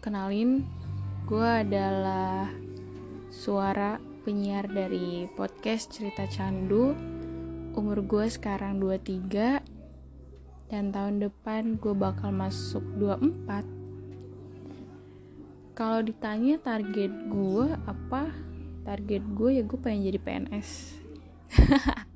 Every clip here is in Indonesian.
kenalin, gue adalah suara penyiar dari podcast Cerita Candu. Umur gue sekarang 23 dan tahun depan gue bakal masuk 24. Kalau ditanya target gue apa? Target gue ya gue pengen jadi PNS.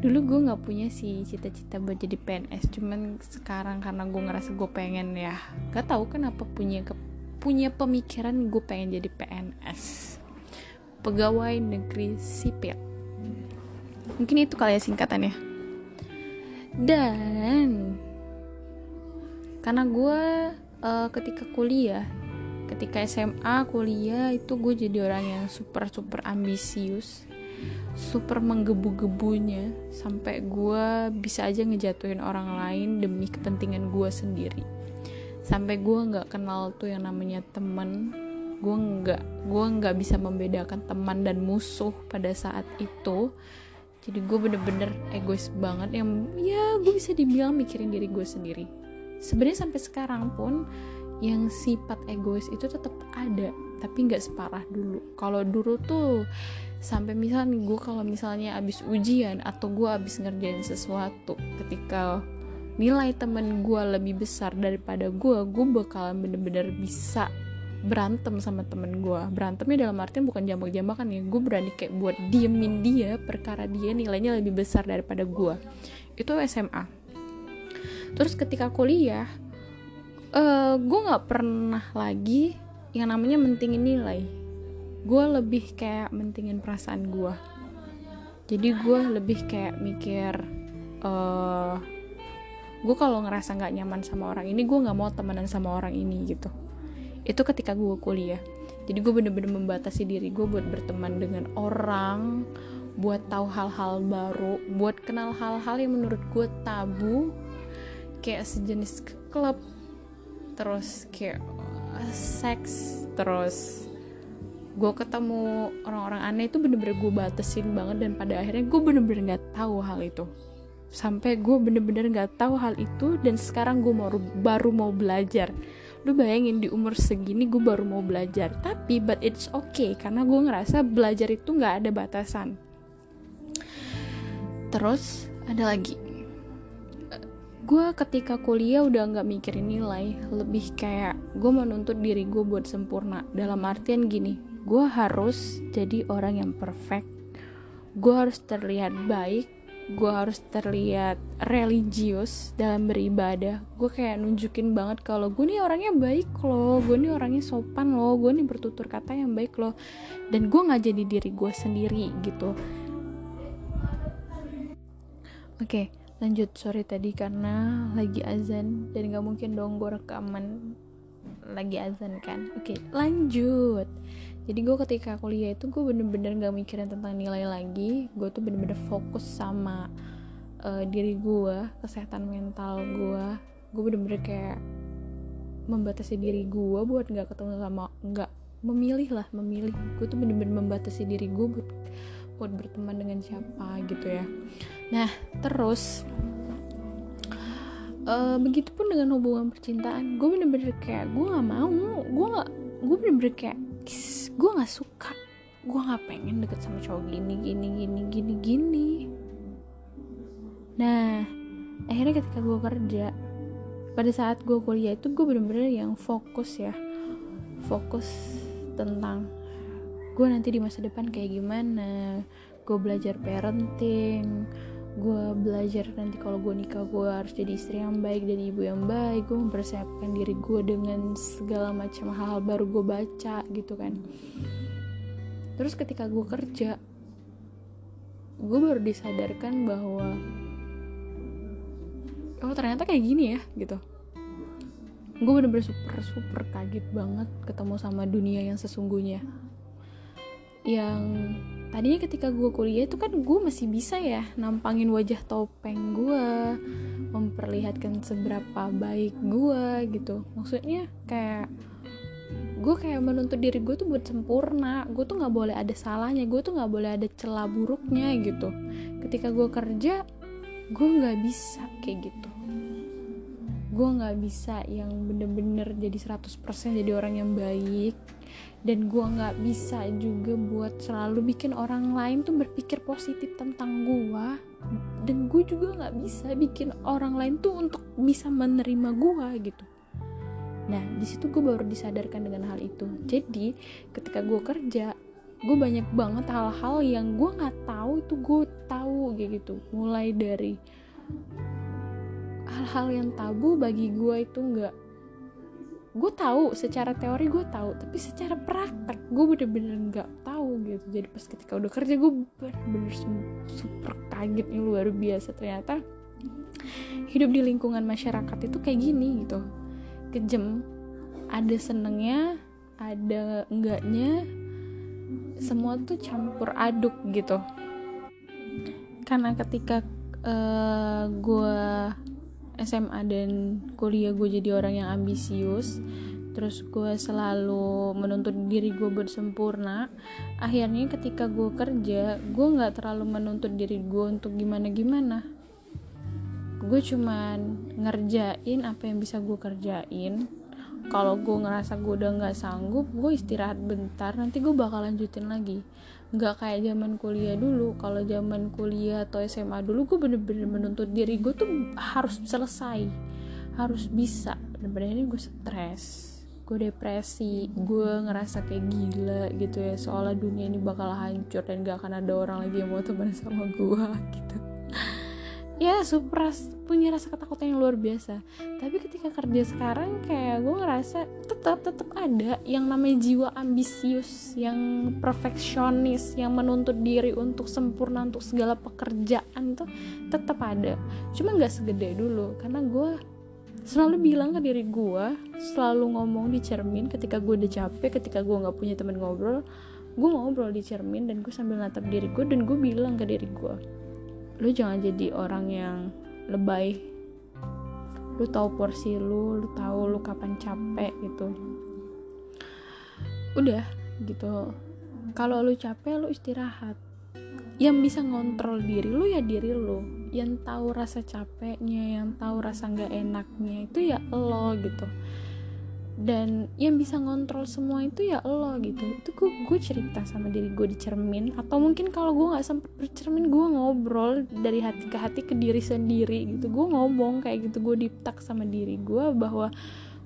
dulu gue nggak punya sih cita-cita buat jadi PNS cuman sekarang karena gue ngerasa gue pengen ya gak tahu kenapa punya ke, punya pemikiran gue pengen jadi PNS pegawai negeri sipil. Mungkin itu kali ya singkatannya. Dan karena gue uh, ketika kuliah ketika SMA kuliah itu gue jadi orang yang super super ambisius super menggebu-gebunya sampai gue bisa aja ngejatuhin orang lain demi kepentingan gue sendiri. Sampai gue nggak kenal tuh yang namanya temen gue nggak gue nggak bisa membedakan teman dan musuh pada saat itu. Jadi gue bener-bener egois banget yang ya gue bisa dibilang mikirin diri gue sendiri. Sebenarnya sampai sekarang pun yang sifat egois itu tetap ada tapi nggak separah dulu. Kalau dulu tuh sampai misalnya gue kalau misalnya abis ujian atau gue abis ngerjain sesuatu ketika nilai temen gue lebih besar daripada gue gue bakalan bener-bener bisa berantem sama temen gue berantemnya dalam artian bukan jambak-jambakan ya gue berani kayak buat diemin dia perkara dia nilainya lebih besar daripada gue itu SMA terus ketika kuliah uh, gue nggak pernah lagi yang namanya mentingin nilai. Gue lebih kayak mentingin perasaan gue jadi gue lebih kayak mikir uh, gue kalau ngerasa nggak nyaman sama orang ini gue nggak mau temenan sama orang ini gitu. Itu ketika gue kuliah. Jadi gue bener-bener membatasi diri gue buat berteman dengan orang buat tahu hal-hal baru buat kenal hal-hal yang menurut gue tabu kayak sejenis klub terus kayak seks terus gue ketemu orang-orang aneh itu bener-bener gue batasin banget dan pada akhirnya gue bener-bener nggak tahu hal itu. Sampai gue bener-bener nggak tahu hal itu dan sekarang gue mau baru mau belajar. Lu bayangin di umur segini gue baru mau belajar tapi but it's okay karena gue ngerasa belajar itu nggak ada batasan. Terus ada lagi gue ketika kuliah udah nggak mikirin nilai lebih kayak gue menuntut diri gue buat sempurna. Dalam artian gini gue harus jadi orang yang perfect. Gue harus terlihat baik gue harus terlihat religius dalam beribadah. Gue kayak nunjukin banget kalau gue nih orangnya baik loh gue nih orangnya sopan loh gue nih bertutur kata yang baik loh. Dan gue nggak jadi diri gue sendiri gitu. Oke okay, lanjut sorry tadi karena lagi azan dan gak mungkin dong gue rekaman lagi azan kan. Oke okay, lanjut. Jadi gue ketika kuliah itu gue bener-bener gak mikirin tentang nilai lagi. Gue tuh bener-bener fokus sama uh, diri gue kesehatan mental gue gue bener-bener kayak membatasi diri gue buat gak ketemu sama nggak memilih lah memilih. Gue tuh bener-bener membatasi diri gue buat buat berteman dengan siapa gitu ya. Nah terus uh, begitupun dengan hubungan percintaan gue bener-bener kayak gue nggak mau gue nggak gue bener-bener kayak gue nggak suka gue nggak pengen deket sama cowok gini gini gini gini gini. Nah akhirnya ketika gue kerja pada saat gue kuliah itu gue bener-bener yang fokus ya fokus tentang gue nanti di masa depan kayak gimana? Gue belajar parenting gue belajar nanti kalau gue nikah gue harus jadi istri yang baik dan ibu yang baik gue mempersiapkan diri gue dengan segala macam hal-hal baru gue baca gitu kan. Terus ketika gue kerja gue baru disadarkan bahwa oh ternyata kayak gini ya gitu gue bener-bener super super kaget banget ketemu sama dunia yang sesungguhnya. Yang tadinya ketika gue kuliah itu kan gue masih bisa ya nampangin wajah topeng gue memperlihatkan seberapa baik gue gitu. Maksudnya kayak gue kayak menuntut diri gue tuh buat sempurna. Gue tuh nggak boleh ada salahnya gue tuh nggak boleh ada celah buruknya gitu. Ketika gue kerja gue nggak bisa kayak gitu gue nggak bisa yang bener-bener jadi 100% jadi orang yang baik. Dan gue nggak bisa juga buat selalu bikin orang lain tuh berpikir positif tentang gue. Dan gue juga nggak bisa bikin orang lain tuh untuk bisa menerima gue gitu. Nah di situ gue baru disadarkan dengan hal itu. Jadi ketika gue kerja gue banyak banget hal-hal yang gue nggak tahu itu gue tahu gitu. Mulai dari hal-hal yang tabu bagi gue itu nggak. Gue tahu secara teori gue tahu tapi secara praktek gue bener-bener nggak tahu gitu. Jadi pas ketika udah kerja gue bener-bener super kaget yang luar biasa. Ternyata hidup di lingkungan masyarakat itu kayak gini gitu. Kejem ada senengnya ada enggaknya semua tuh campur aduk gitu. Karena ketika uh, eh, gue SMA dan kuliah gue jadi orang yang ambisius. Terus gue selalu menuntut diri gue bersempurna. Akhirnya ketika gue kerja gue nggak terlalu menuntut diri gue untuk gimana gimana gue cuman ngerjain apa yang bisa gue kerjain. Kalau gue ngerasa gue udah nggak sanggup gue istirahat bentar nanti gue bakal lanjutin lagi nggak kayak zaman kuliah dulu. Kalau zaman kuliah atau SMA dulu gue bener-bener menuntut diri gue tuh harus selesai. Harus bisa. Bener-bener ini gue stres gue depresi gue ngerasa kayak gila gitu ya. Soalnya dunia ini bakal hancur dan gak akan ada orang lagi yang mau teman sama gue gitu. Ya super punya rasa ketakutan yang luar biasa. Tapi ketika kerja sekarang kayak gue ngerasa tetap tetap ada yang namanya jiwa ambisius yang perfeksionis yang menuntut diri untuk sempurna untuk segala pekerjaan tuh tetap ada. Cuma nggak segede dulu karena gue selalu bilang ke diri gue selalu ngomong di cermin ketika gue udah capek ketika gue nggak punya teman ngobrol gue ngobrol di cermin dan gue sambil natap diri gue dan gue bilang ke diri gue lu jangan jadi orang yang lebay lu tahu porsi lu lu tahu lu kapan capek gitu. Udah gitu. Kalau lu capek lu istirahat. Yang bisa ngontrol diri lu ya diri lu. Yang tahu rasa capeknya yang tahu rasa nggak enaknya itu ya lo gitu dan yang bisa ngontrol semua itu ya lo gitu. Itu gue gue cerita sama diri gue di cermin. Atau mungkin kalau gue nggak sempet bercermin gue ngobrol dari hati ke hati ke diri sendiri gitu. Gue ngomong kayak gitu gue diptak sama diri gue bahwa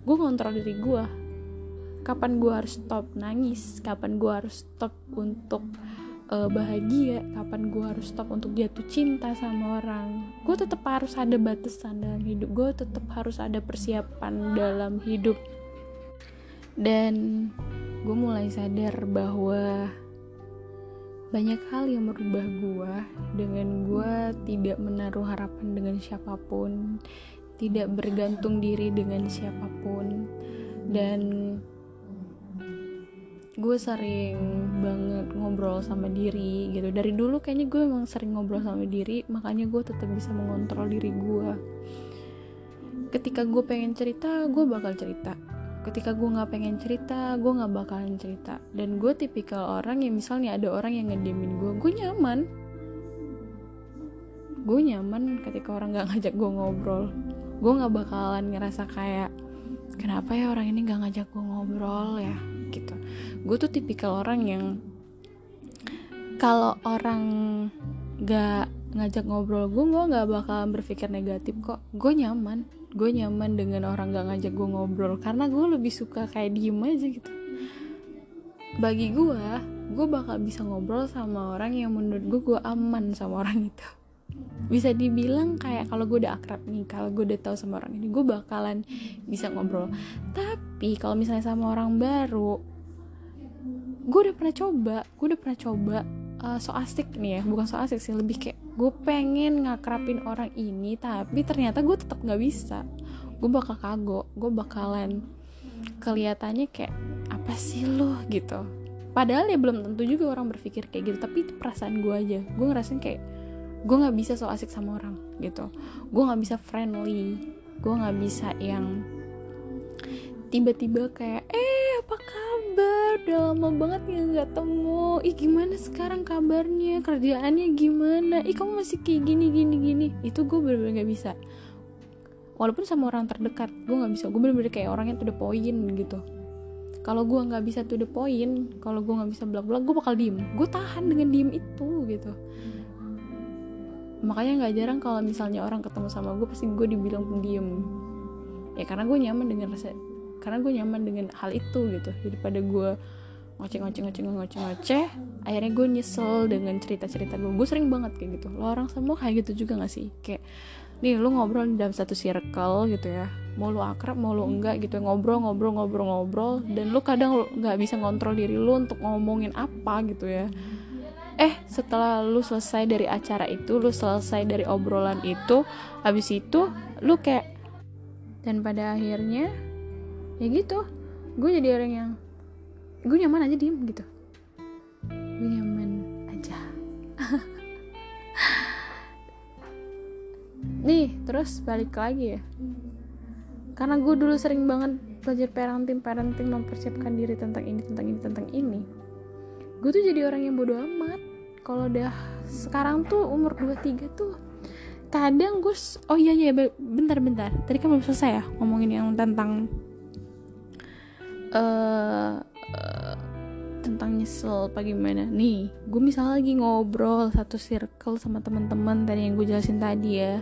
gue ngontrol diri gue kapan gue harus stop nangis kapan gue harus stop untuk uh, bahagia kapan gue harus stop untuk jatuh cinta sama orang. Gue tetap harus ada batasan dalam hidup. Gue tetap harus ada persiapan dalam hidup dan gue mulai sadar bahwa banyak hal yang merubah gue dengan gue tidak menaruh harapan dengan siapa pun tidak bergantung diri dengan siapa pun. Dan gue sering banget ngobrol sama diri gitu. Dari dulu kayaknya gue emang sering ngobrol sama diri makanya gue tetap bisa mengontrol diri gue ketika gue pengen cerita gue bakal cerita ketika gue nggak pengen cerita gue nggak bakalan cerita. Dan gue tipikal orang yang misalnya ada orang yang ngediemin gue gue nyaman. Gue nyaman ketika orang nggak ngajak gue ngobrol. Gue nggak bakalan ngerasa kayak kenapa ya orang ini nggak ngajak gue ngobrol ya? Gitu. Gue tuh tipikal orang yang kalau orang nggak ngajak ngobrol gue gue nggak bakalan berpikir negatif kok. Gue nyaman gue nyaman dengan orang gak ngajak gue ngobrol karena gue lebih suka kayak diem aja gitu. Bagi gue gue bakal bisa ngobrol sama orang yang menurut gue gue aman sama orang itu. Bisa dibilang kayak kalau gue udah akrab nih kalau gue udah tahu sama orang ini gue bakalan bisa ngobrol. Tapi kalau misalnya sama orang baru gue udah pernah coba gue udah pernah coba uh, so asik nih ya. Bukan so asik sih lebih kayak gue pengen ngakrapin orang ini tapi ternyata gue tetap nggak bisa. Gue bakal kagok gue bakalan kelihatannya kayak apa sih lo gitu. Padahal ya belum tentu juga orang berpikir kayak gitu tapi perasaan gue aja. Gue ngerasain kayak gue nggak bisa so asik sama orang gitu. Gue nggak bisa friendly gue nggak bisa yang tiba-tiba kayak eh apa kabar udah lama banget ya nggak temu. Ih gimana sekarang kabarnya? Kerjaannya gimana? Ih kamu masih kayak gini gini gini. Itu gue bener-bener nggak bisa. Walaupun sama orang terdekat gue nggak bisa. Gue bener-bener kayak orangnya tuh the point gitu. Kalau gue nggak bisa tuh the point kalau gue nggak bisa belak belak gue bakal diem. Gue tahan dengan diem itu gitu. Makanya nggak jarang kalau misalnya orang ketemu sama gue pasti gue dibilang pendiam. Ya karena gue nyaman dengan rasa karena gue nyaman dengan hal itu gitu. Daripada gue ngoceh ngoceh ngoceh ngoceh ngoceh akhirnya gue nyesel dengan cerita cerita gue. Gue sering banget kayak gitu. Lo orang semua kayak gitu juga gak sih? Kayak nih lu ngobrol dalam satu circle gitu ya. Mau lu akrab mau lu enggak gitu ngobrol ngobrol ngobrol ngobrol dan lu kadang nggak bisa ngontrol diri lu untuk ngomongin apa gitu ya. Eh setelah lu selesai dari acara itu lu selesai dari obrolan itu habis itu lu kayak dan pada akhirnya ya gitu. Gue jadi orang yang gue nyaman aja diem gitu. Gue nyaman aja. Nih terus balik lagi ya. Karena gue dulu sering banget belajar parenting parenting mempersiapkan diri tentang ini tentang ini tentang ini. Gue tuh jadi orang yang bodoh amat. Kalau udah sekarang tuh umur 23 tuh kadang gue oh iya iya bentar bentar. Tadi kan belum selesai ya ngomongin yang tentang uh, tentang nyesel apa gimana? Nih gue misalnya lagi ngobrol satu circle sama teman-teman tadi yang gue jelasin tadi ya.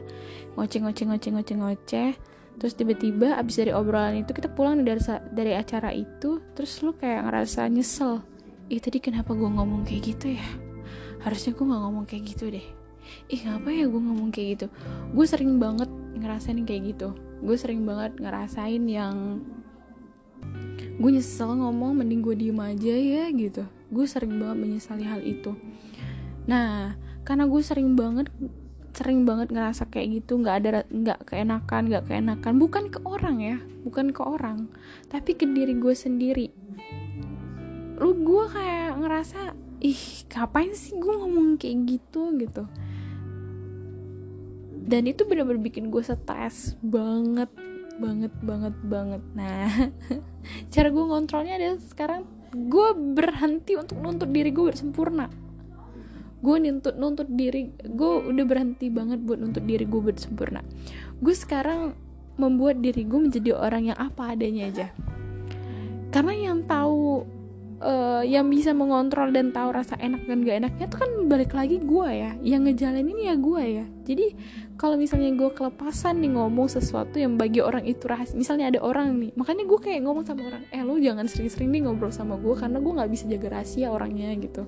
Ngoceh ngoceh ngoceh ngoceh ngoceh. Terus tiba-tiba abis dari obrolan itu kita pulang dari dari acara itu terus lu kayak ngerasa nyesel. Ih tadi kenapa gue ngomong kayak gitu ya? Harusnya gue nggak ngomong kayak gitu deh. Ih ngapa ya gue ngomong kayak gitu? Gue sering banget ngerasain kayak gitu. Gue sering banget ngerasain yang gue nyesel ngomong mending gue diem aja ya gitu. Gue sering banget menyesali hal itu. Nah karena gue sering banget sering banget ngerasa kayak gitu nggak ada nggak keenakan nggak keenakan. Bukan ke orang ya bukan ke orang tapi ke diri gue sendiri. Lu gue kayak ngerasa ih ngapain sih gue ngomong kayak gitu? Gitu. Dan itu bener-bener bikin gue stres banget banget banget banget. Nah cara gue ngontrolnya adalah sekarang gue berhenti untuk nuntut diri gue bersempurna gue nuntut nuntut diri gue udah berhenti banget buat nuntut diri gue bersempurna gue sekarang membuat diri gue menjadi orang yang apa adanya aja. Karena yang tahu uh, yang bisa mengontrol dan tahu rasa enak dan gak enaknya itu kan balik lagi gue ya. Yang ngejalanin ya gue ya. Jadi kalau misalnya gue kelepasan nih ngomong sesuatu yang bagi orang itu rahasia misalnya ada orang nih makanya gue kayak ngomong sama orang eh lu jangan sering-sering nih ngobrol sama gue karena gue nggak bisa jaga rahasia orangnya gitu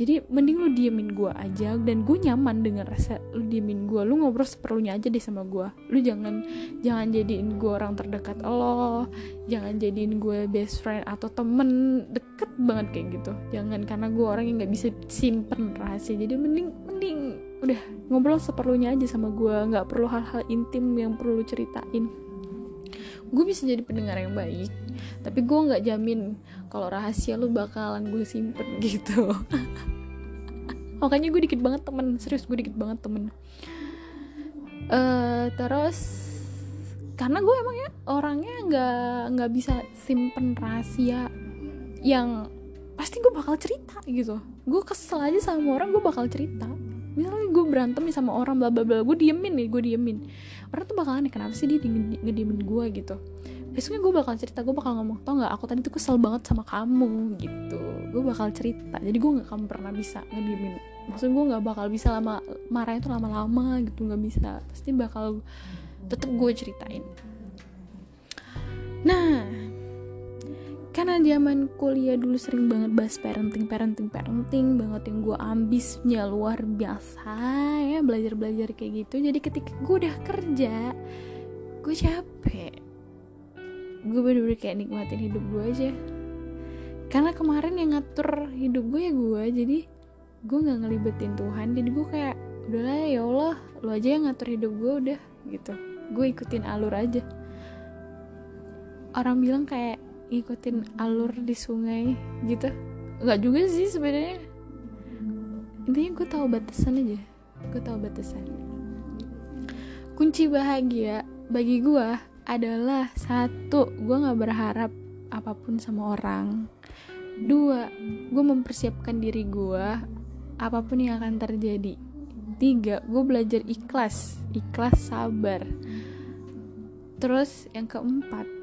jadi mending lu diemin gue aja dan gue nyaman dengan rasa lu diemin gue lu ngobrol seperlunya aja deh sama gue lu jangan jangan jadiin gue orang terdekat lo. Jangan jadiin gue best friend atau temen deket banget kayak gitu. Jangan karena gue orang yang nggak bisa simpen rahasia. Jadi mending mending udah ngobrol seperlunya aja sama gue nggak perlu hal-hal intim yang perlu ceritain gue bisa jadi pendengar yang baik tapi gue nggak jamin kalau rahasia lu bakalan gue simpen gitu. Makanya gue dikit banget temen serius gue dikit banget temen. Uh, terus karena gue emang ya orangnya nggak nggak bisa simpen rahasia yang pasti gue bakal cerita gitu. Gue kesel aja sama orang gue bakal cerita gue berantem nih sama orang bla bla bla. Gue diemin nih gue diemin. Orang tuh bakalan nih kenapa sih dia ngediemin gue? gitu. Besoknya gue bakal cerita gue bakal ngomong tau nggak aku tadi tuh kesel banget sama kamu gitu. Gue bakal cerita. Jadi gue nggak akan pernah bisa ngediemin. Maksud gue nggak bakal bisa lama marahnya tuh lama-lama gitu nggak bisa. Pasti bakal tetep gue ceritain. Nah karena zaman kuliah dulu sering banget bahas parenting parenting parenting banget yang gue ambisnya luar biasa ya belajar belajar kayak gitu. Jadi ketika gue udah kerja gue capek. Gue bener-bener kayak nikmatin hidup gue aja. Karena kemarin yang ngatur hidup gue ya gue jadi gue nggak ngelibetin Tuhan. Jadi gue kayak udahlah ya Allah lo aja yang ngatur hidup gue udah gitu. Gue ikutin alur aja. Orang bilang kayak ngikutin alur di sungai gitu. Nggak juga sih sebenarnya. Intinya gue tahu batasan aja. Gue tahu batasan. Kunci bahagia bagi gue adalah satu gue nggak berharap apa pun sama orang. Dua gue mempersiapkan diri gue apa pun yang akan terjadi. Tiga gue belajar ikhlas. Ikhlas sabar. Terus yang keempat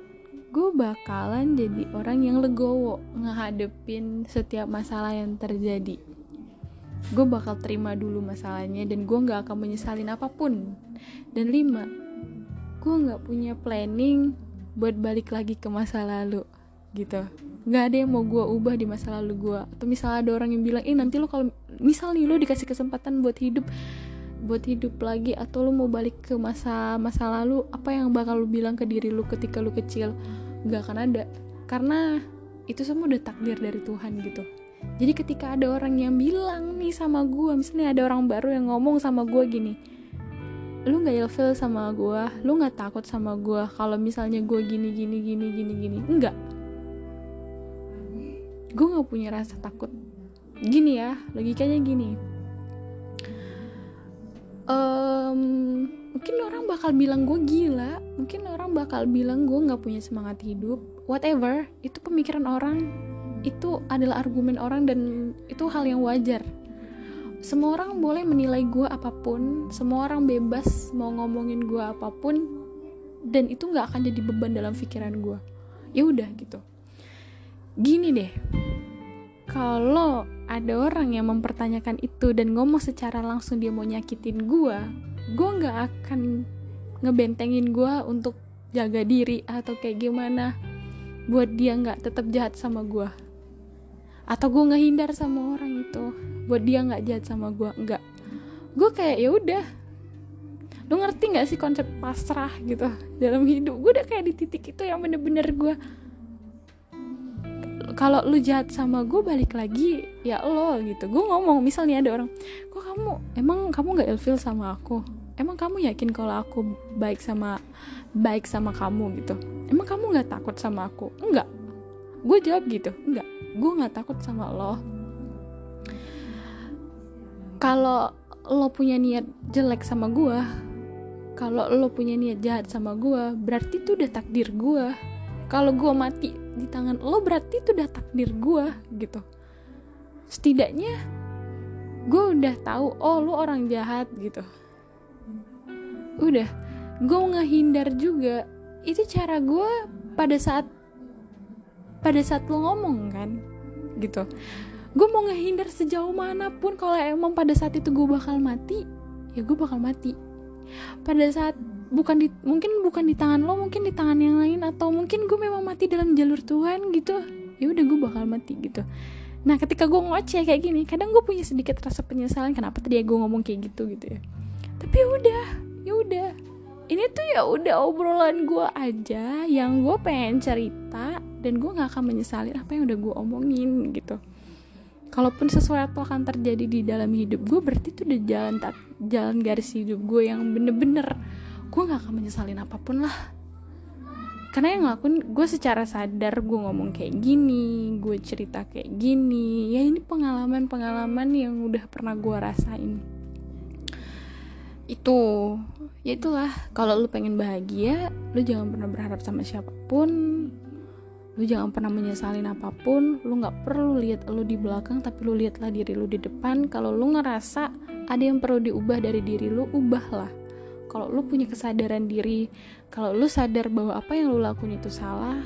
gue bakalan jadi orang yang legowo ngehadepin setiap masalah yang terjadi. Gue bakal terima dulu masalahnya dan gue nggak akan menyesalin apa pun. Dan lima gue nggak punya planning buat balik lagi ke masa lalu gitu. Nggak ada yang mau gue ubah di masa lalu gue. Atau misalnya ada orang yang bilang eh nanti lo kalau misal nih lo dikasih kesempatan buat hidup buat hidup lagi atau lo mau balik ke masa masa lalu apa yang bakal lo bilang ke diri lo ketika lo kecil nggak akan ada. Karena itu semua udah takdir dari Tuhan gitu. Jadi ketika ada orang yang bilang nih sama gue misalnya ada orang baru yang ngomong sama gue gini lu nggak ilfil sama gue lu nggak takut sama gue kalau misalnya gue gini gini gini gini gini? Enggak gue nggak punya rasa takut. Gini ya logikanya gini um, mungkin orang bakal bilang gue gila. Mungkin orang bakal bilang gue nggak punya semangat hidup. Whatever itu pemikiran orang. Itu adalah argumen orang dan itu hal yang wajar. Semua orang boleh menilai gue apa pun. Semua orang bebas mau ngomongin gue apa pun. Dan itu nggak akan jadi beban dalam pikiran gue ya udah gitu. Gini deh. Kalau ada orang yang mempertanyakan itu dan ngomong secara langsung dia mau nyakitin gue gue nggak akan ngebentengin gue untuk jaga diri atau kayak gimana. Buat dia nggak tetap jahat sama gue atau gue ngehindar sama orang itu. Buat dia nggak jahat sama gue nggak. Gue kayak ya udah. Lu ngerti nggak sih konsep pasrah gitu dalam hidup? Gue udah kayak di titik itu yang bener-bener gue kalau lu jahat sama gue balik lagi ya lo gitu. Gue ngomong misalnya ada orang kok kamu emang kamu nggak ilfil sama aku? Emang kamu yakin kalau aku baik sama baik sama kamu? Gitu. Emang kamu nggak takut sama aku? Enggak gue jawab gitu enggak gue nggak takut sama lo. Kalau lo punya niat jelek sama gue kalau lo punya niat jahat sama gue berarti itu udah takdir gue kalau gue mati di tangan lo berarti itu udah takdir gue gitu. Setidaknya gue udah tahu oh lo orang jahat gitu. Udah gue ngehindar juga. Itu cara gue pada saat pada saat lo ngomong kan gitu. Gue mau ngehindar sejauh mana pun kalau emang pada saat itu gue bakal mati ya gue bakal mati. Pada saat bukan di mungkin bukan di tangan lo mungkin di tangan yang lain atau mungkin gue memang mati dalam jalur Tuhan gitu. Ya udah gue bakal mati gitu. Nah ketika gue ngoceh kayak gini kadang gue punya sedikit rasa penyesalan kenapa tadi gue ngomong kayak gitu gitu ya. Tapi ya udah ya udah. Ini tuh ya udah obrolan gue aja yang gue pengen cerita dan gue nggak akan menyesalin apa yang udah gue omongin gitu. Kalaupun sesuatu akan terjadi di dalam hidup gue berarti itu udah jalan tak jalan garis hidup gue yang bener-bener gue gak akan menyesalin apa pun lah. Karena yang ngelakuin gue secara sadar gue ngomong kayak gini gue cerita kayak gini. Ya ini pengalaman-pengalaman yang udah pernah gue rasain. Itu ya itulah. Kalau lu pengen bahagia lu jangan pernah berharap sama siapa pun. Lu jangan pernah menyesalin apa pun. Lu nggak perlu lihat lu di belakang tapi lu lihatlah diri lu di depan. Kalau lu ngerasa ada yang perlu diubah dari diri lu ubahlah kalau lu punya kesadaran diri kalau lu sadar bahwa apa yang lu lakuin itu salah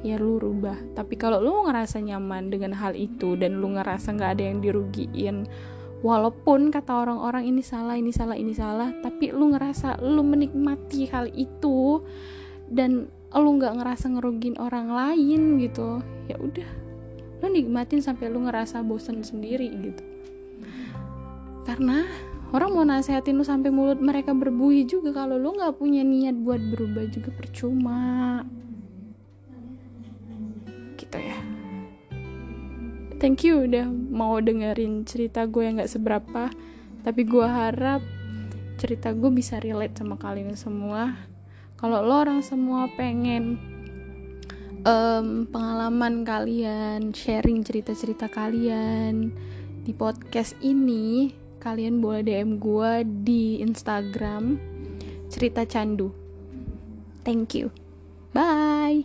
ya lu rubah. Tapi kalau lu ngerasa nyaman dengan hal itu dan lu ngerasa nggak ada yang dirugiin walaupun kata orang-orang ini salah ini salah ini salah tapi lu ngerasa lu menikmati hal itu dan lu nggak ngerasa ngerugin orang lain gitu ya udah. Lu nikmatin sampai lu ngerasa bosan sendiri gitu. Karena orang mau nasehatin lu sampai mulut mereka berbuih juga kalau lu nggak punya niat buat berubah juga percuma. Gitu ya. Thank you udah mau dengerin cerita gue yang nggak seberapa. Tapi gue harap cerita gue bisa relate sama kalian semua. Kalau lo orang semua pengen um, pengalaman kalian sharing cerita-cerita kalian di podcast ini kalian boleh DM gue di Instagram cerita candu. Thank you. Bye.